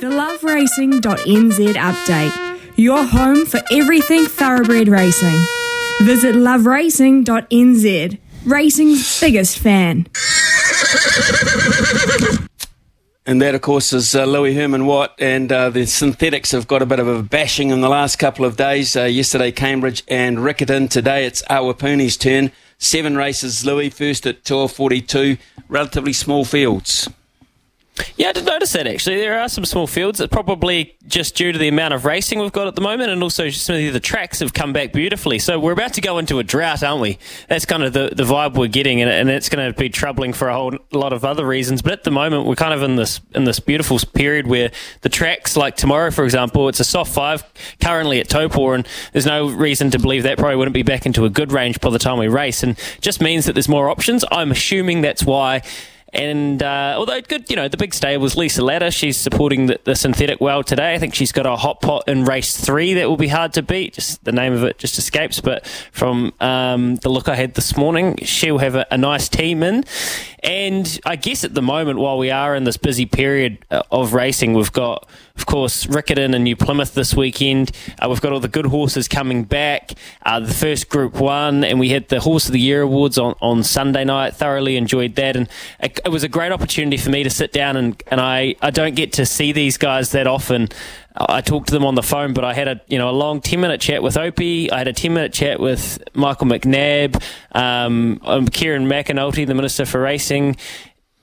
The loveracing.nz update. Your home for everything thoroughbred racing. Visit loveracing.nz. Racing's biggest fan. And that, of course, is uh, Louis Herman Watt. And uh, the synthetics have got a bit of a bashing in the last couple of days. Uh, yesterday, Cambridge and Riccarton. Today, it's Awapuni's turn. Seven races, Louis, first at 12.42. Relatively small fields. Yeah, I did notice that actually. There are some small fields. It's probably just due to the amount of racing we've got at the moment, and also some of the tracks have come back beautifully. So we're about to go into a drought, aren't we? That's kind of the, the vibe we're getting, and, and it's going to be troubling for a whole lot of other reasons. But at the moment, we're kind of in this in this beautiful period where the tracks, like tomorrow, for example, it's a soft five currently at Taupo, and there's no reason to believe that probably wouldn't be back into a good range by the time we race, and just means that there's more options. I'm assuming that's why and uh, although good, you know, the big stable was Lisa Latta. She's supporting the, the, synthetic well today. I think she's got a hot pot in race three that will be hard to beat. Just the name of it just escapes. But from um, the look I had this morning, she'll have a, a, nice team in. And I guess at the moment, while we are in this busy period uh, of racing, we've got, of course, Riccarton and New Plymouth this weekend. Uh, we've got all the good horses coming back. Uh, the first Group One, and we had the Horse of the Year awards on, on Sunday night. Thoroughly enjoyed that, and it, it was a great opportunity for me to sit down and and I I don't get to see these guys that often. I talked to them on the phone, but I had a you know a long ten minute chat with Opie. I had a ten minute chat with Michael McNab, um, um, Kieran McAnulty, the Minister for Racing,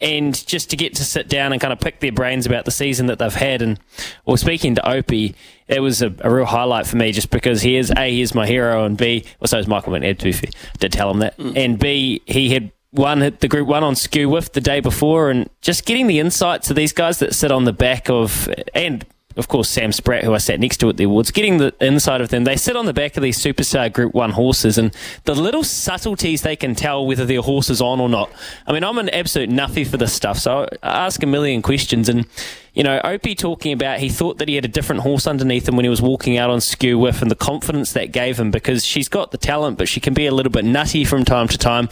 and just to get to sit down and kind of pick their brains about the season that they've had. And well, speaking to Opie, it was a, a real highlight for me just because he is a he is my hero, and b well so is Michael McNab too. Did tell him that, mm. and b he had one hit the group one on Skew Wiff the day before, and just getting the insights of these guys that sit on the back of and of course, Sam Spratt, who I sat next to at the awards, getting the inside of them. They sit on the back of these superstar Group 1 horses and the little subtleties they can tell whether their horse is on or not. I mean, I'm an absolute nuffy for this stuff, so I ask a million questions. And, you know, Opie talking about he thought that he had a different horse underneath him when he was walking out on Skew Wiff and the confidence that gave him because she's got the talent, but she can be a little bit nutty from time to time.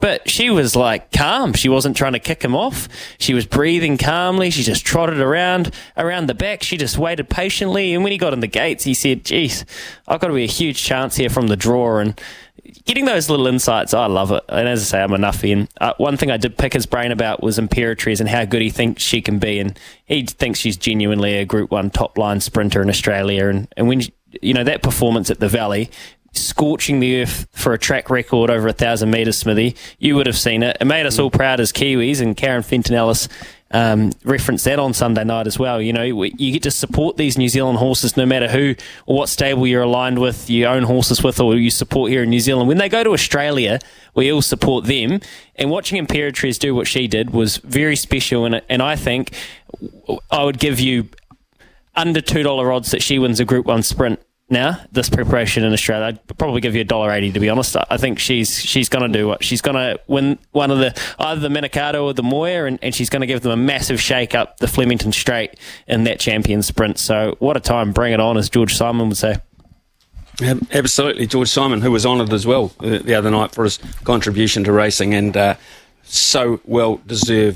But she was like calm. She wasn't trying to kick him off. She was breathing calmly. She just trotted around around the back. She just waited patiently. And when he got in the gates, he said, "Geez, I've got to be a huge chance here from the draw." And getting those little insights, I love it. And as I say, I'm a nuffy. And uh, one thing I did pick his brain about was Imperatriz and how good he thinks she can be. And he thinks she's genuinely a Group One top line sprinter in Australia. And and when you know that performance at the Valley scorching the earth for a track record over a thousand metres, Smithy. You would have seen it. It made us all proud as Kiwis, and Karen Fenton Ellis um, referenced that on Sunday night as well. You know, you get to support these New Zealand horses no matter who or what stable you're aligned with, you own horses with, or you support here in New Zealand. When they go to Australia, we all support them. And watching Imperatriz do what she did was very special. And, and I think I would give you under $2 odds that she wins a Group 1 sprint now this preparation in Australia. I'd probably give you a dollar eighty to be honest. I think she's she's going to do what she's going to win one of the either the Manikato or the Moir, and, and she's going to give them a massive shake up the Flemington Straight in that champion sprint. So what a time! Bring it on, as George Simon would say. Absolutely, George Simon, who was honoured as well uh, the other night for his contribution to racing, and uh, so well deserved.